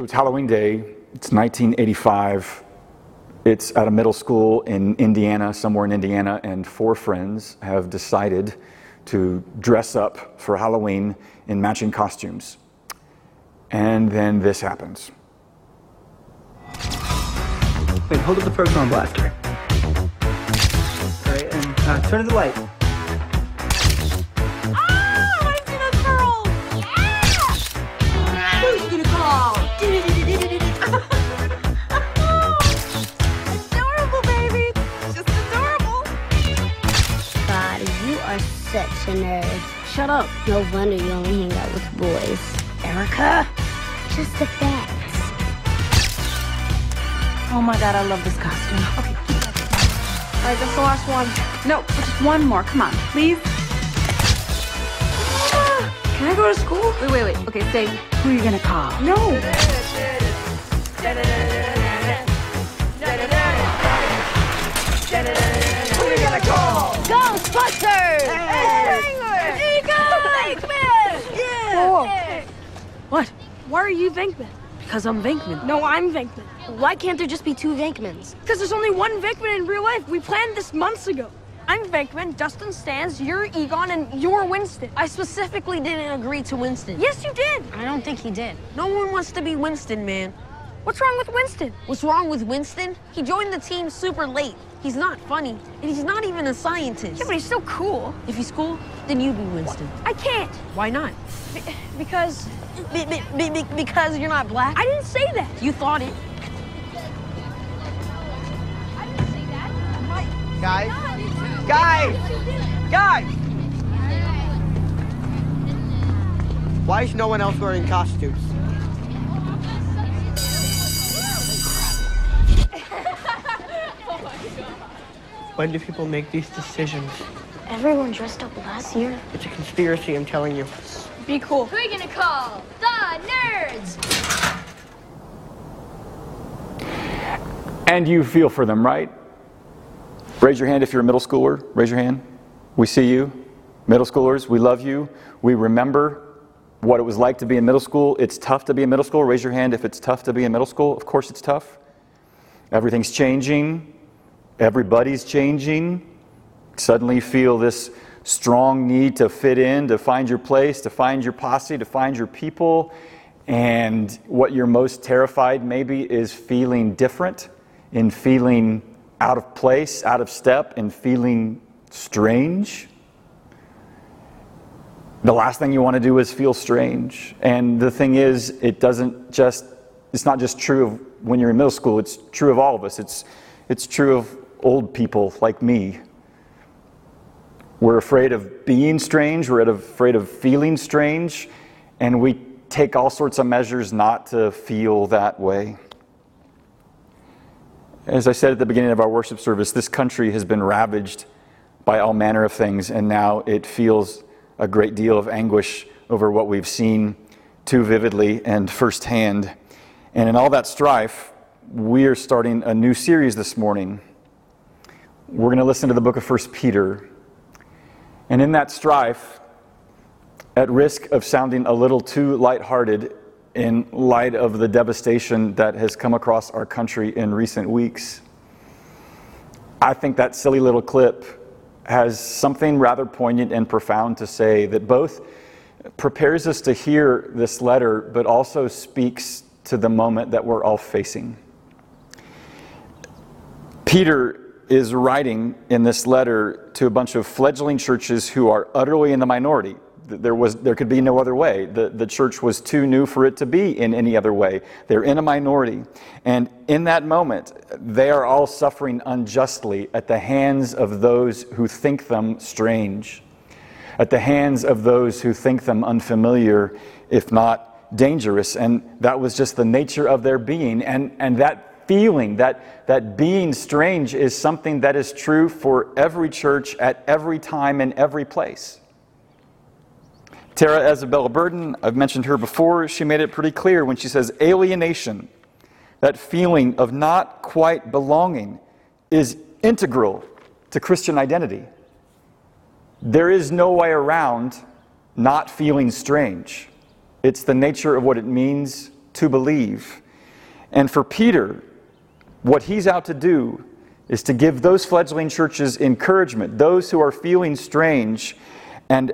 So it's Halloween Day. It's 1985. It's at a middle school in Indiana, somewhere in Indiana, and four friends have decided to dress up for Halloween in matching costumes. And then this happens. Wait, hold up the proton blaster. All right, and uh, turn to the light. Such a nerd. Shut up. No wonder you only hang out with boys. Erica. Just the facts. Oh my god, I love this costume. Okay. All right, that's the last one. No, just one more. Come on, please. Ah, can I go to school? Wait, wait, wait. Okay, say, who are you gonna call? No. Ghostbusters! What? Why are you Venkman? Because I'm Venkman. No, I'm Venkman. Why can't there just be two Venkmans? Because there's only one Venkman in real life. We planned this months ago. I'm Venkman, Dustin Stantz, you're Egon, and you're Winston. I specifically didn't agree to Winston. Yes, you did. I don't think he did. No one wants to be Winston, man. What's wrong with Winston? What's wrong with Winston? He joined the team super late. He's not funny, and he's not even a scientist. Yeah, but he's so cool. If he's cool, then you be Winston. I can't. Why not? Be- because Be- be- be- be- because you're not black? I didn't say that. You thought it. Guys, guys, guys. Why is no one else wearing costumes? When do people make these decisions? Everyone dressed up last year. It's a conspiracy, I'm telling you. Be cool. Who are you gonna call? The nerds! And you feel for them, right? Raise your hand if you're a middle schooler. Raise your hand. We see you. Middle schoolers, we love you. We remember what it was like to be in middle school. It's tough to be in middle school. Raise your hand if it's tough to be in middle school. Of course, it's tough. Everything's changing, everybody's changing. Suddenly, feel this strong need to fit in, to find your place, to find your posse, to find your people. And what you're most terrified, maybe, is feeling different, in feeling out of place, out of step, and feeling strange. The last thing you want to do is feel strange. And the thing is, it doesn't just, it's not just true of when you're in middle school, it's true of all of us. It's, it's true of old people like me. We're afraid of being strange, we're afraid of feeling strange, and we take all sorts of measures not to feel that way. As I said at the beginning of our worship service, this country has been ravaged by all manner of things, and now it feels a great deal of anguish over what we've seen too vividly and firsthand. And in all that strife, we are starting a new series this morning. We're going to listen to the book of 1 Peter. And in that strife, at risk of sounding a little too lighthearted in light of the devastation that has come across our country in recent weeks, I think that silly little clip has something rather poignant and profound to say that both prepares us to hear this letter, but also speaks to the moment that we're all facing. Peter is writing in this letter to a bunch of fledgling churches who are utterly in the minority. There, was, there could be no other way. The, the church was too new for it to be in any other way. They're in a minority. And in that moment, they are all suffering unjustly at the hands of those who think them strange, at the hands of those who think them unfamiliar, if not dangerous. And that was just the nature of their being. And, and that feeling, that, that being strange, is something that is true for every church at every time and every place. Tara Isabella Burton, I've mentioned her before, she made it pretty clear when she says alienation, that feeling of not quite belonging, is integral to Christian identity. There is no way around not feeling strange. It's the nature of what it means to believe. And for Peter, what he's out to do is to give those fledgling churches encouragement, those who are feeling strange, and,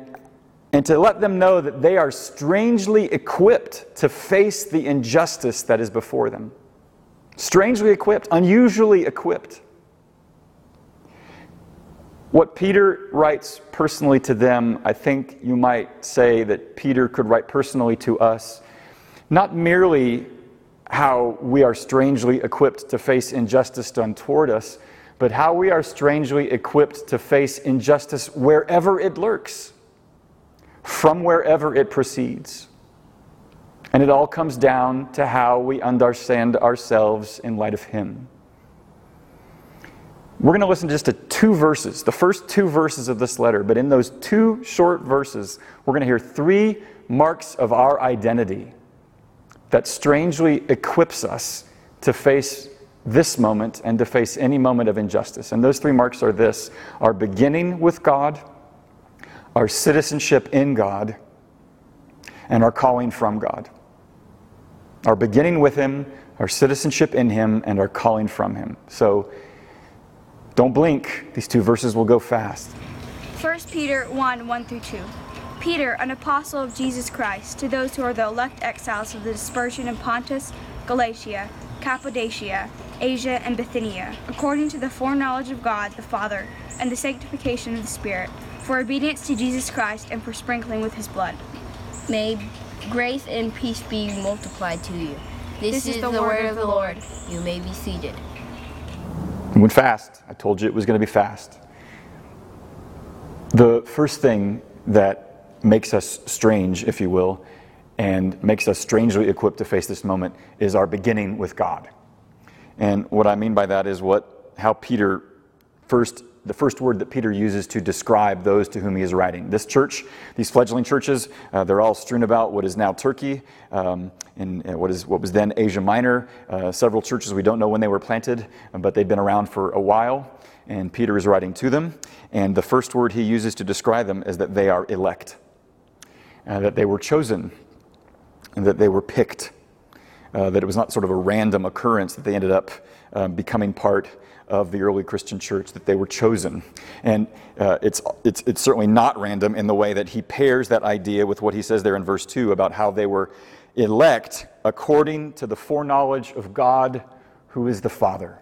and to let them know that they are strangely equipped to face the injustice that is before them. Strangely equipped, unusually equipped. What Peter writes personally to them, I think you might say that Peter could write personally to us, not merely how we are strangely equipped to face injustice done toward us, but how we are strangely equipped to face injustice wherever it lurks, from wherever it proceeds. And it all comes down to how we understand ourselves in light of Him. We're going to listen just to two verses, the first two verses of this letter, but in those two short verses, we're going to hear three marks of our identity that strangely equips us to face this moment and to face any moment of injustice. And those three marks are this our beginning with God, our citizenship in God, and our calling from God. Our beginning with Him, our citizenship in Him, and our calling from Him. So don't blink, these two verses will go fast. 1 Peter 1 1 through 2. Peter, an apostle of Jesus Christ, to those who are the elect exiles of the dispersion in Pontus, Galatia, Cappadocia, Asia, and Bithynia, according to the foreknowledge of God the Father, and the sanctification of the Spirit, for obedience to Jesus Christ and for sprinkling with his blood. May grace and peace be multiplied to you. This, This is the word of the Lord. You may be seated. It went fast. I told you it was going to be fast. The first thing that makes us strange, if you will, and makes us strangely equipped to face this moment is our beginning with God. And what I mean by that is what how Peter first the first word that Peter uses to describe those to whom he is writing. This church, these fledgling churches, uh, they're all strewn about what is now Turkey um, and uh, what is what was then Asia Minor. Uh, several churches we don't know when they were planted, but they've been around for a while. And Peter is writing to them, and the first word he uses to describe them is that they are elect, that they were chosen, and that they were picked. Uh, that it was not sort of a random occurrence that they ended up um, becoming part of the early Christian church, that they were chosen. And uh, it's, it's, it's certainly not random in the way that he pairs that idea with what he says there in verse 2 about how they were elect according to the foreknowledge of God who is the Father.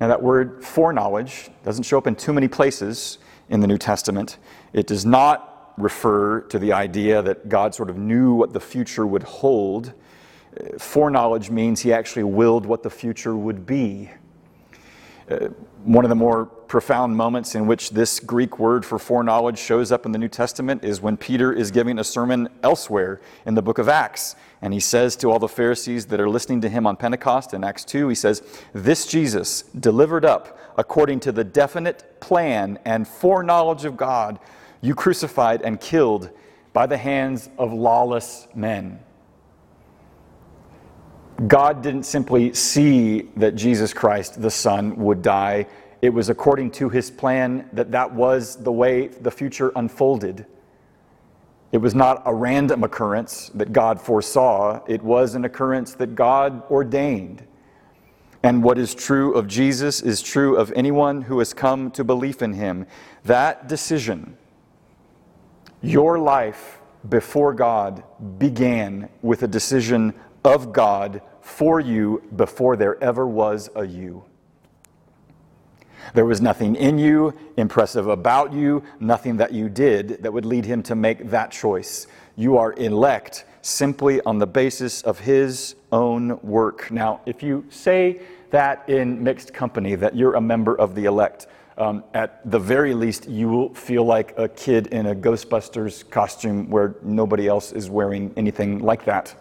Now, that word foreknowledge doesn't show up in too many places in the New Testament. It does not refer to the idea that God sort of knew what the future would hold. Foreknowledge means he actually willed what the future would be. Uh, one of the more profound moments in which this Greek word for foreknowledge shows up in the New Testament is when Peter is giving a sermon elsewhere in the book of Acts. And he says to all the Pharisees that are listening to him on Pentecost in Acts 2, he says, This Jesus, delivered up according to the definite plan and foreknowledge of God, you crucified and killed by the hands of lawless men. God didn't simply see that Jesus Christ, the Son, would die. It was according to his plan that that was the way the future unfolded. It was not a random occurrence that God foresaw, it was an occurrence that God ordained. And what is true of Jesus is true of anyone who has come to belief in him. That decision, your life before God, began with a decision of God for you before there ever was a you. There was nothing in you, impressive about you, nothing that you did that would lead him to make that choice. You are elect simply on the basis of his own work. Now, if you say that in mixed company, that you're a member of the elect, um, at the very least, you will feel like a kid in a Ghostbusters costume where nobody else is wearing anything like that.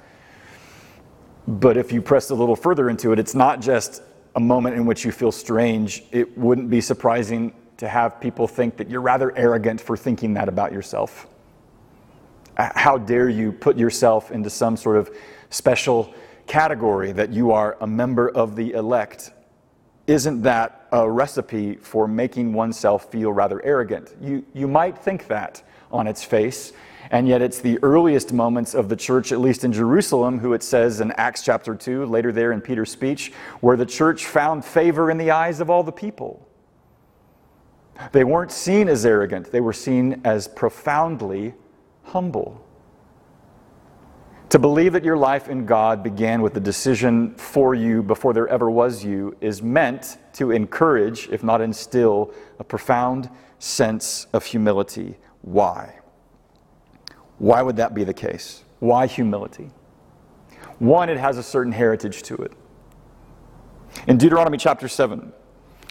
But if you press a little further into it, it's not just a moment in which you feel strange. It wouldn't be surprising to have people think that you're rather arrogant for thinking that about yourself. How dare you put yourself into some sort of special category that you are a member of the elect? Isn't that a recipe for making oneself feel rather arrogant? You, you might think that on its face. And yet, it's the earliest moments of the church, at least in Jerusalem, who it says in Acts chapter 2, later there in Peter's speech, where the church found favor in the eyes of all the people. They weren't seen as arrogant, they were seen as profoundly humble. To believe that your life in God began with the decision for you before there ever was you is meant to encourage, if not instill, a profound sense of humility. Why? Why would that be the case? Why humility? One, it has a certain heritage to it. In Deuteronomy chapter 7,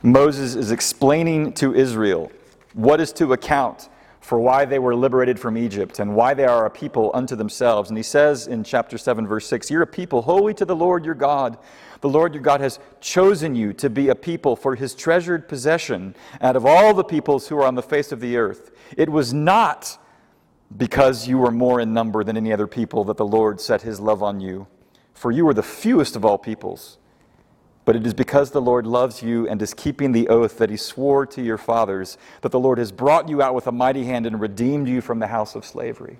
Moses is explaining to Israel what is to account for why they were liberated from Egypt and why they are a people unto themselves. And he says in chapter 7, verse 6 You're a people holy to the Lord your God. The Lord your God has chosen you to be a people for his treasured possession out of all the peoples who are on the face of the earth. It was not because you were more in number than any other people that the Lord set his love on you, for you were the fewest of all peoples. But it is because the Lord loves you and is keeping the oath that he swore to your fathers that the Lord has brought you out with a mighty hand and redeemed you from the house of slavery.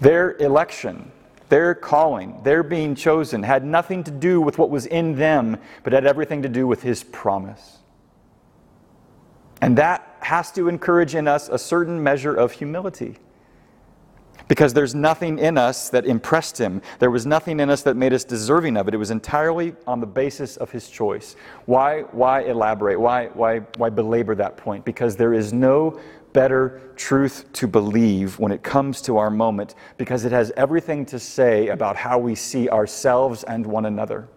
Their election, their calling, their being chosen had nothing to do with what was in them, but had everything to do with his promise. And that has to encourage in us a certain measure of humility. Because there's nothing in us that impressed him. There was nothing in us that made us deserving of it. It was entirely on the basis of his choice. Why, why elaborate? Why, why, why belabor that point? Because there is no better truth to believe when it comes to our moment, because it has everything to say about how we see ourselves and one another.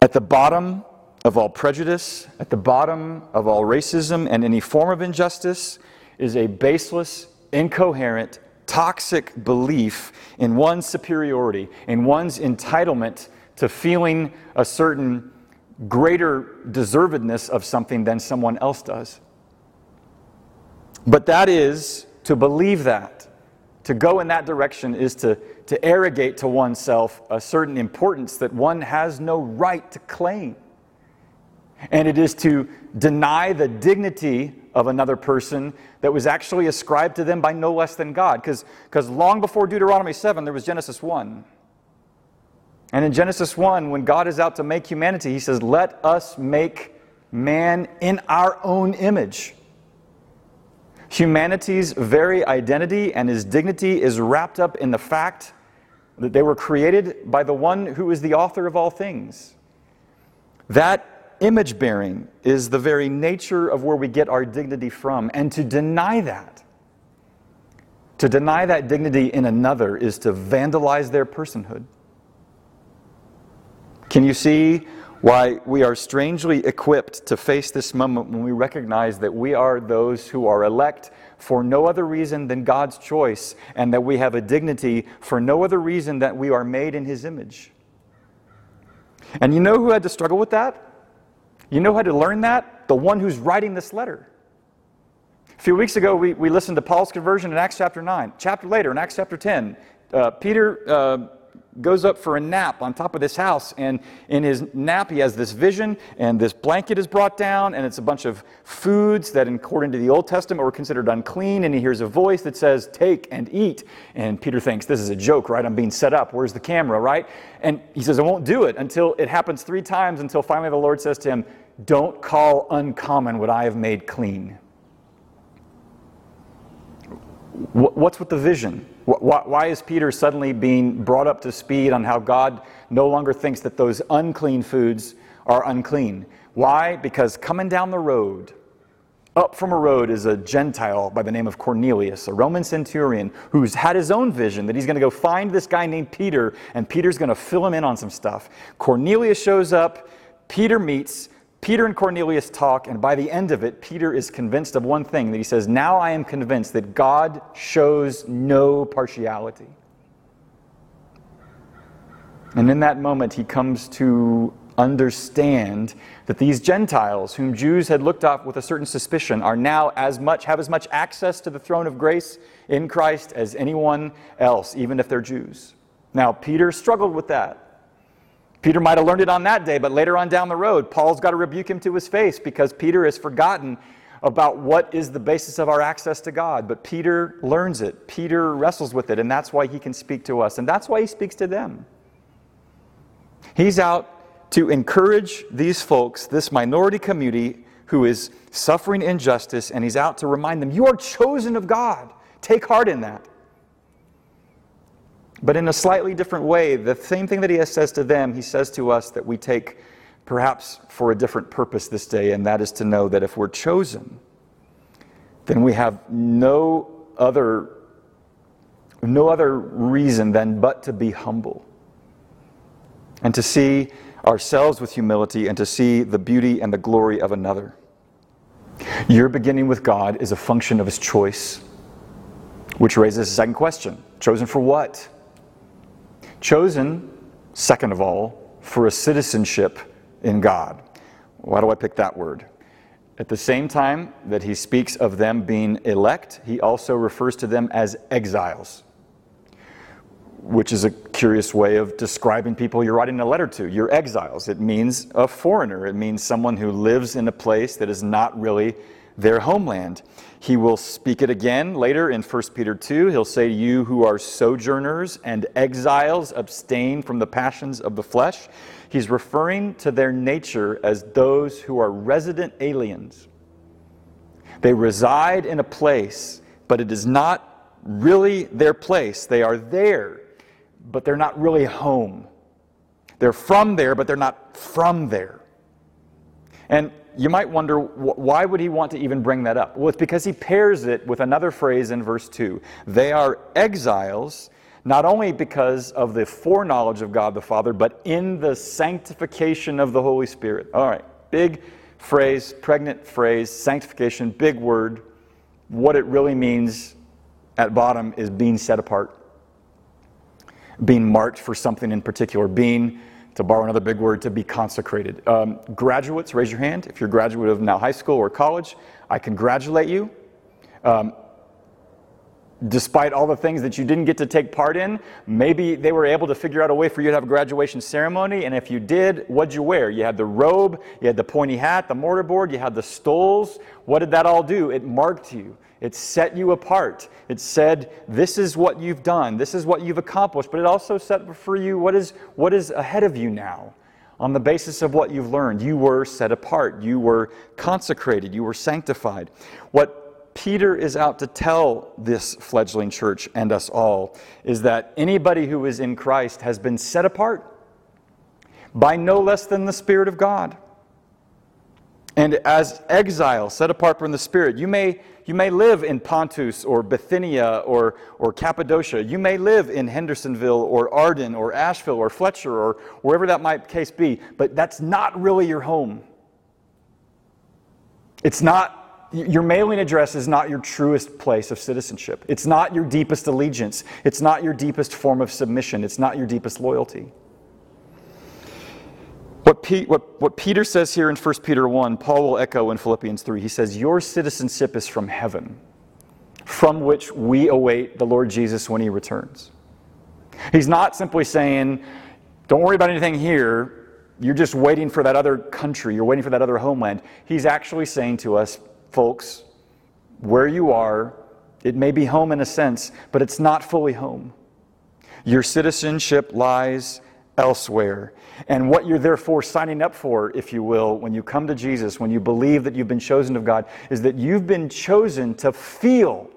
At the bottom of all prejudice, at the bottom of all racism and any form of injustice, is a baseless, incoherent, toxic belief in one's superiority, in one's entitlement to feeling a certain greater deservedness of something than someone else does. But that is to believe that. To go in that direction is to, to arrogate to oneself a certain importance that one has no right to claim. And it is to deny the dignity of another person that was actually ascribed to them by no less than God. Because long before Deuteronomy 7, there was Genesis 1. And in Genesis 1, when God is out to make humanity, he says, Let us make man in our own image. Humanity's very identity and his dignity is wrapped up in the fact that they were created by the one who is the author of all things. That image bearing is the very nature of where we get our dignity from. And to deny that, to deny that dignity in another, is to vandalize their personhood. Can you see why we are strangely equipped to face this moment when we recognize that we are those who are elect for no other reason than God's choice, and that we have a dignity for no other reason that we are made in His image? And you know who had to struggle with that? You know how to learn that? The one who's writing this letter. A few weeks ago, we, we listened to Paul's conversion in Acts chapter 9. Chapter later, in Acts chapter 10, uh, Peter uh, goes up for a nap on top of this house, and in his nap, he has this vision, and this blanket is brought down, and it's a bunch of foods that, according to the Old Testament, were considered unclean, and he hears a voice that says, Take and eat. And Peter thinks, This is a joke, right? I'm being set up. Where's the camera, right? And he says, I won't do it until it happens three times, until finally the Lord says to him, Don't call uncommon what I have made clean. What's with the vision? Why is Peter suddenly being brought up to speed on how God no longer thinks that those unclean foods are unclean? Why? Because coming down the road, up from a road, is a Gentile by the name of Cornelius, a Roman centurion who's had his own vision that he's going to go find this guy named Peter, and Peter's going to fill him in on some stuff. Cornelius shows up, Peter meets, Peter and Cornelius talk, and by the end of it, Peter is convinced of one thing that he says, Now I am convinced that God shows no partiality. And in that moment, he comes to understand that these Gentiles, whom Jews had looked up with a certain suspicion, are now as much, have as much access to the throne of grace in Christ as anyone else, even if they're Jews. Now, Peter struggled with that. Peter might have learned it on that day, but later on down the road, Paul's got to rebuke him to his face because Peter has forgotten about what is the basis of our access to God, but Peter learns it. Peter wrestles with it, and that's why he can speak to us, and that's why he speaks to them. He's out to encourage these folks, this minority community who is suffering injustice, and he's out to remind them, You are chosen of God. Take heart in that. But in a slightly different way, the same thing that he says to them, he says to us that we take perhaps for a different purpose this day, and that is to know that if we're chosen, then we have no other, no other reason than but to be humble and to see ourselves with humility and to see the beauty and the glory of another. Your beginning with God is a function of his choice, which raises a second question chosen for what? Chosen, second of all, for a citizenship in God. Why do I pick that word? At the same time that he speaks of them being elect, he also refers to them as exiles, which is a curious way of describing people you're writing a letter to. You're exiles. It means a foreigner, it means someone who lives in a place that is not really their homeland. He will speak it again later in 1 Peter 2. He'll say, You who are sojourners and exiles, abstain from the passions of the flesh. He's referring to their nature as those who are resident aliens. They reside in a place, but it is not really their place. They are there, but they're not really home. They're from there, but they're not from there. And you might wonder why would he want to even bring that up? Well, it's because he pairs it with another phrase in verse 2. They are exiles not only because of the foreknowledge of God the Father, but in the sanctification of the Holy Spirit. All right, big phrase, pregnant phrase, sanctification, big word. What it really means at bottom is being set apart, being marked for something in particular, being, to borrow another big word, to be consecrated. Um, graduates, raise your hand. If you're a graduate of now high school or college, I congratulate you. Um, despite all the things that you didn't get to take part in, maybe they were able to figure out a way for you to have a graduation ceremony. And if you did, what'd you wear? You had the robe, you had the pointy hat, the mortarboard, you had the stoles. What did that all do? It marked you. It set you apart. It said, This is what you've done. This is what you've accomplished. But it also set for you what is, what is ahead of you now. On the basis of what you've learned, you were set apart. You were consecrated. You were sanctified. What Peter is out to tell this fledgling church and us all is that anybody who is in Christ has been set apart by no less than the Spirit of God. And as exiles, set apart from the Spirit, you may, you may live in Pontus or Bithynia or, or Cappadocia. You may live in Hendersonville or Arden or Asheville or Fletcher or wherever that might case be, but that's not really your home. It's not your mailing address is not your truest place of citizenship. It's not your deepest allegiance. It's not your deepest form of submission. It's not your deepest loyalty. What, what, what Peter says here in 1 Peter 1, Paul will echo in Philippians 3. He says, Your citizenship is from heaven, from which we await the Lord Jesus when he returns. He's not simply saying, Don't worry about anything here. You're just waiting for that other country. You're waiting for that other homeland. He's actually saying to us, folks, where you are, it may be home in a sense, but it's not fully home. Your citizenship lies elsewhere. And what you're therefore signing up for, if you will, when you come to Jesus, when you believe that you've been chosen of God, is that you've been chosen to feel,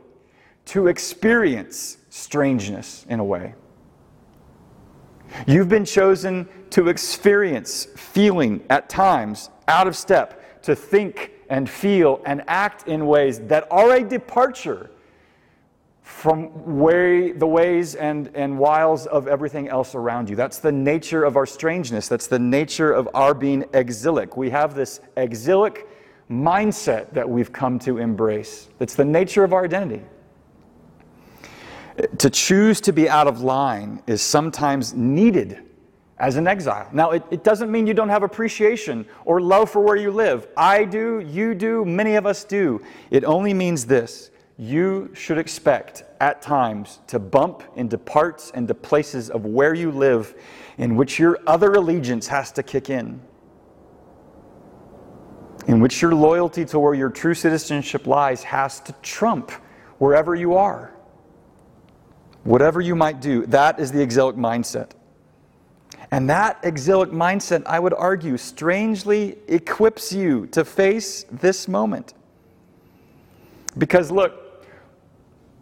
to experience strangeness in a way. You've been chosen to experience feeling at times out of step, to think and feel and act in ways that are a departure from way, the ways and, and wiles of everything else around you. That's the nature of our strangeness. That's the nature of our being exilic. We have this exilic mindset that we've come to embrace. That's the nature of our identity. To choose to be out of line is sometimes needed as an exile. Now, it, it, doesn't mean you don't have appreciation or love for where you live. I do, you do, many of us do. It only means this you should expect at times to bump into parts and to places of where you live in which your other allegiance has to kick in. in which your loyalty to where your true citizenship lies has to trump wherever you are. Whatever you might do, that is the exilic mindset. And that exilic mindset, I would argue, strangely equips you to face this moment. Because look,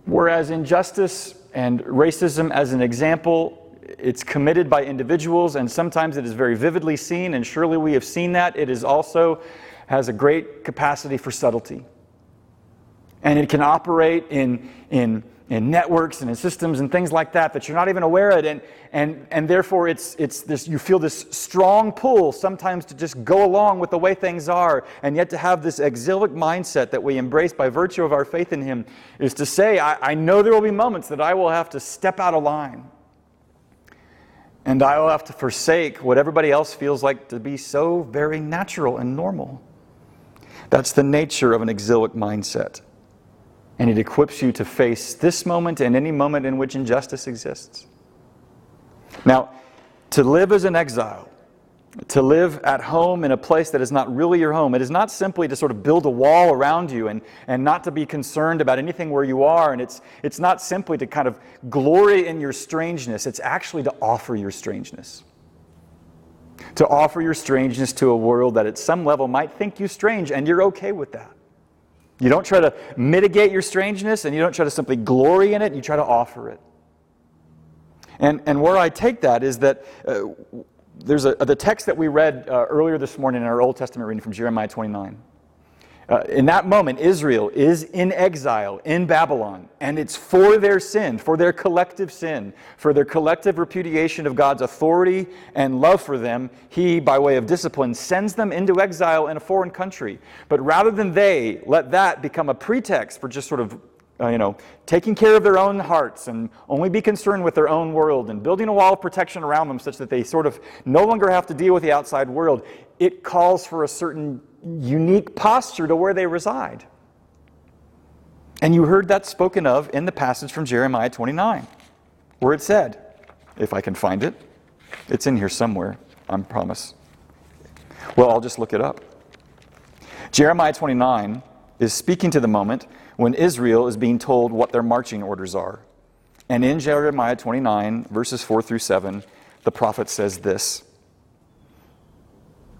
whereas injustice and racism, as an example, it's committed by individuals and sometimes it is very vividly seen, and surely we have seen that, it is also has a great capacity for subtlety. And it can operate in, in in networks and in systems and things like that that you're not even aware of. And, and, and therefore it's, it's this, you feel this strong pull sometimes to just go along with the way things are. And yet to have this exilic mindset that we embrace by virtue of our faith in him is to say I, I know there will be moments that i will have to step out of line. And i will have to forsake what everybody else feels like to be so very natural and normal. That's the nature of an exilic mindset and it equips you to face this moment and any moment in which injustice exists. Now, to live as an exile, to live at home in a place that is not really your home, it is not simply to sort of build a wall around you and, and not to be concerned about anything where you are. And it's, it's not simply to kind of glory in your strangeness, it's actually to offer your strangeness. To offer your strangeness to a world that at some level might think you strange, and you're okay with that. You don't try to mitigate your strangeness and you don't try to simply glory in it, you try to offer it. And, and where I take that is that uh, there's a, the text that we read uh, earlier this morning in our Old Testament reading from Jeremiah 29. Uh, in that moment, Israel is in exile in Babylon, and it's for their sin, for their collective sin, for their collective repudiation of God's authority and love for them. He, by way of discipline, sends them into exile in a foreign country. But rather than they let that become a pretext for just sort of uh, you know, taking care of their own hearts and only be concerned with their own world and building a wall of protection around them such that they sort of no longer have to deal with the outside world, it calls for a certain unique posture to where they reside. And you heard that spoken of in the passage from Jeremiah 29, where it said, if I can find it, it's in here somewhere, I promise. Well, I'll just look it up. Jeremiah 29 is speaking to the moment when Israel is being told what their marching orders are. And in Jeremiah 29, verses 4 through 7, the prophet says this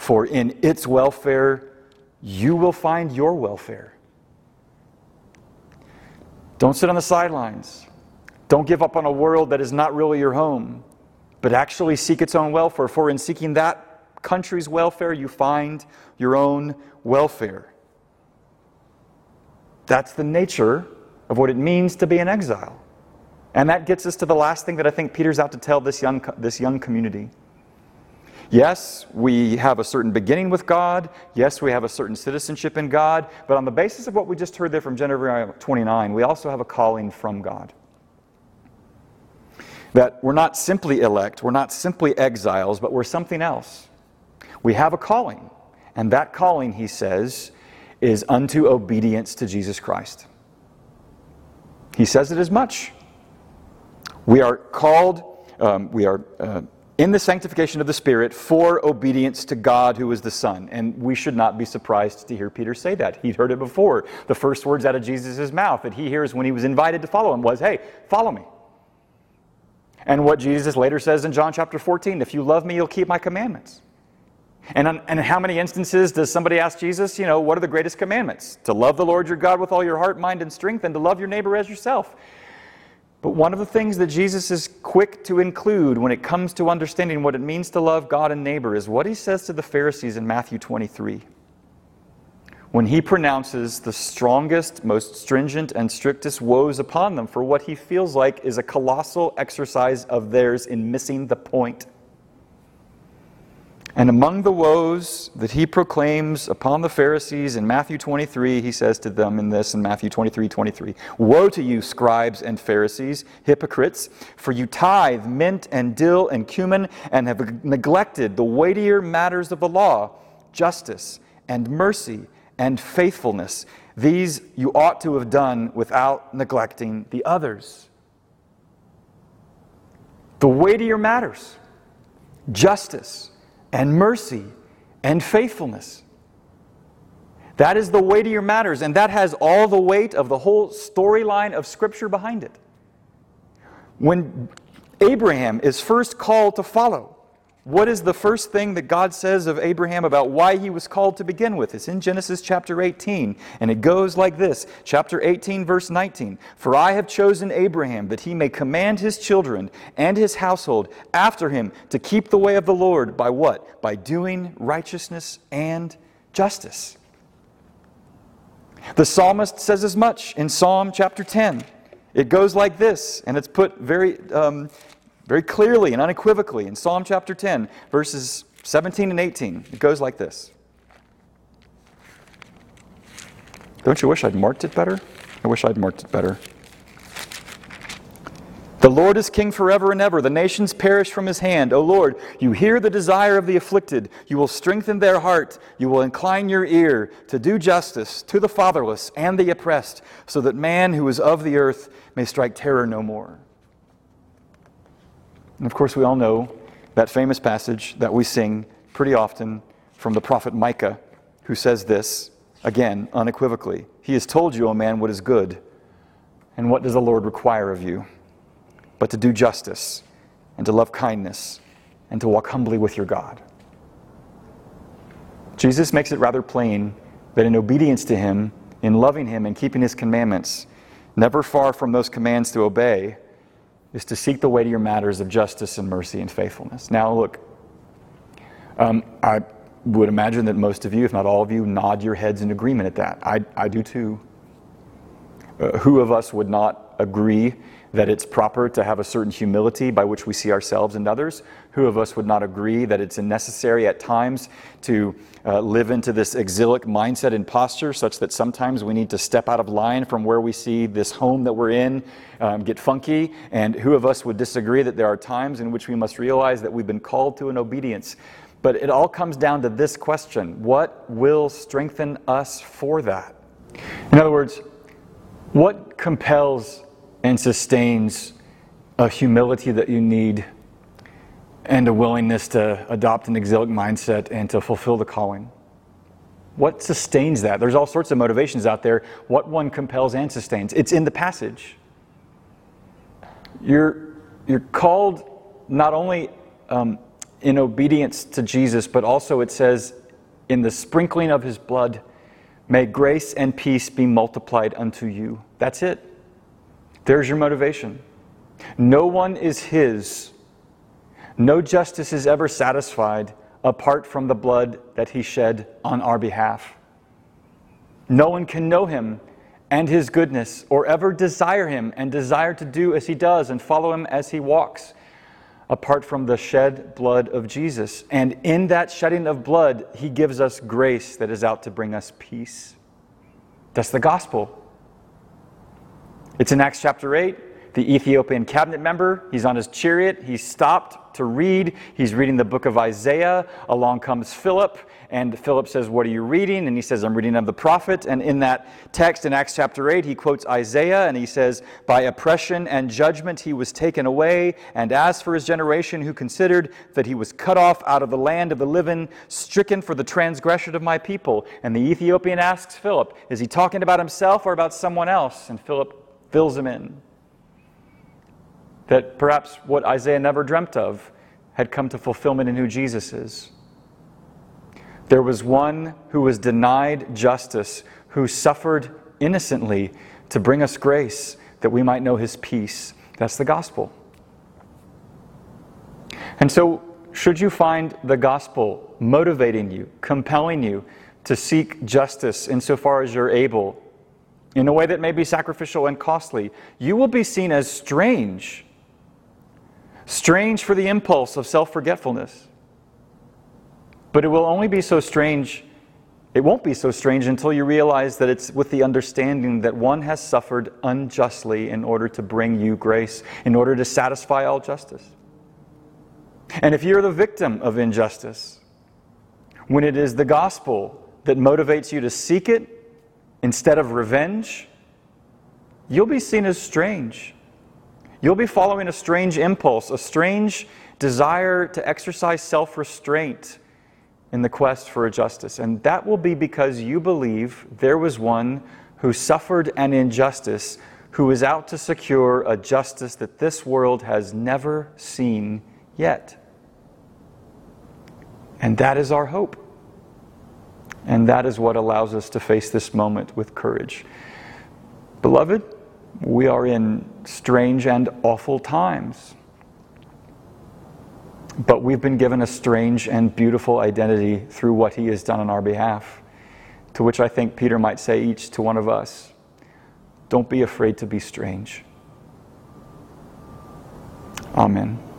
for in its welfare you will find your welfare. Don't sit on the sidelines. Don't give up on a world that is not really your home, but actually seek its own welfare. For in seeking that country's welfare, you find your own welfare. That's the nature of what it means to be an exile. And that gets us to the last thing that I think Peter's out to tell this young, this young community. Yes, we have a certain beginning with God. Yes, we have a certain citizenship in God. But on the basis of what we just heard there from Jeremiah 29, we also have a calling from God. That we're not simply elect, we're not simply exiles, but we're something else. We have a calling. And that calling, he says, is unto obedience to Jesus Christ. He says it as much. We are called, um, we are. Uh, in the sanctification of the Spirit for obedience to God who is the Son. And we should not be surprised to hear Peter say that. He'd heard it before. The first words out of Jesus' mouth that he hears when he was invited to follow him was, Hey, follow me. And what Jesus later says in John chapter 14 if you love me, you'll keep my commandments. And, on, and how many instances does somebody ask Jesus, you know, what are the greatest commandments? To love the Lord your God with all your heart, mind, and strength, and to love your neighbor as yourself. But one of the things that Jesus is quick to include when it comes to understanding what it means to love God and neighbor is what he says to the Pharisees in Matthew 23. When he pronounces the strongest, most stringent, and strictest woes upon them for what he feels like is a colossal exercise of theirs in missing the point. And among the woes that he proclaims upon the Pharisees in Matthew 23, he says to them in this in Matthew 23 23, Woe to you, scribes and Pharisees, hypocrites, for you tithe mint and dill and cumin and have neglected the weightier matters of the law, justice and mercy and faithfulness. These you ought to have done without neglecting the others. The weightier matters, justice and mercy and faithfulness. That is the weightier matters, and that has all the weight of the whole storyline of Scripture behind it. When Abraham is first called to follow, what is the first thing that God says of Abraham about why he was called to begin with? It's in Genesis chapter 18, and it goes like this chapter 18, verse 19 For I have chosen Abraham that he may command his children and his household after him to keep the way of the Lord by what? By doing righteousness and justice. The psalmist says as much in Psalm chapter 10. It goes like this, and it's put very um, very clearly and unequivocally in Psalm chapter 10, verses 17 and 18. It goes like this Don't you wish I'd marked it better? I wish I'd marked it better. The Lord is king forever and ever. The nations perish from his hand. O Lord, you hear the desire of the afflicted. You will strengthen their heart. You will incline your ear to do justice to the fatherless and the oppressed, so that man who is of the earth may strike terror no more. And of course, we all know that famous passage that we sing pretty often from the prophet Micah, who says this, again, unequivocally He has told you, O man, what is good. And what does the Lord require of you? But to do justice, and to love kindness, and to walk humbly with your God. Jesus makes it rather plain that in obedience to Him, in loving Him, and keeping His commandments, never far from those commands to obey, is to seek the weightier matters of justice and mercy and faithfulness. Now, look, um, I would imagine that most of you, if not all of you, nod your heads in agreement at that. I, I do too. Uh, who of us would not agree that it's proper to have a certain humility by which we see ourselves and others? Who of us would not agree that it's necessary at times to uh, live into this exilic mindset and posture such that sometimes we need to step out of line from where we see this home that we're in um, get funky? And who of us would disagree that there are times in which we must realize that we've been called to an obedience? But it all comes down to this question What will strengthen us for that? In other words, what compels and sustains a humility that you need and a willingness to adopt an exilic mindset and to fulfill the calling? What sustains that? There's all sorts of motivations out there. What one compels and sustains? It's in the passage. You're, you're called not only um, in obedience to Jesus, but also it says, in the sprinkling of his blood, may grace and peace be multiplied unto you. That's it. There's your motivation. No one is his. No justice is ever satisfied apart from the blood that he shed on our behalf. No one can know him and his goodness or ever desire him and desire to do as he does and follow him as he walks apart from the shed blood of Jesus. And in that shedding of blood, he gives us grace that is out to bring us peace. That's the gospel. It's in Acts chapter 8. The Ethiopian cabinet member, he's on his chariot. He's stopped to read. He's reading the book of Isaiah. Along comes Philip, and Philip says, What are you reading? And he says, I'm reading of the prophet. And in that text in Acts chapter 8, he quotes Isaiah, and he says, By oppression and judgment he was taken away. And as for his generation, who considered that he was cut off out of the land of the living, stricken for the transgression of my people. And the Ethiopian asks Philip, Is he talking about himself or about someone else? And Philip fills him in. That perhaps what Isaiah never dreamt of had come to fulfillment in who Jesus is. There was one who was denied justice, who suffered innocently to bring us grace that we might know his peace. That's the gospel. And so, should you find the gospel motivating you, compelling you to seek justice insofar as you're able, in a way that may be sacrificial and costly, you will be seen as strange. Strange for the impulse of self forgetfulness. But it will only be so strange, it won't be so strange until you realize that it's with the understanding that one has suffered unjustly in order to bring you grace, in order to satisfy all justice. And if you're the victim of injustice, when it is the gospel that motivates you to seek it instead of revenge, you'll be seen as strange. You'll be following a strange impulse, a strange desire to exercise self restraint in the quest for a justice. And that will be because you believe there was one who suffered an injustice, who is out to secure a justice that this world has never seen yet. And that is our hope. And that is what allows us to face this moment with courage. Beloved, we are in strange and awful times. But we've been given a strange and beautiful identity through what he has done on our behalf, to which I think Peter might say each to one of us don't be afraid to be strange. Amen.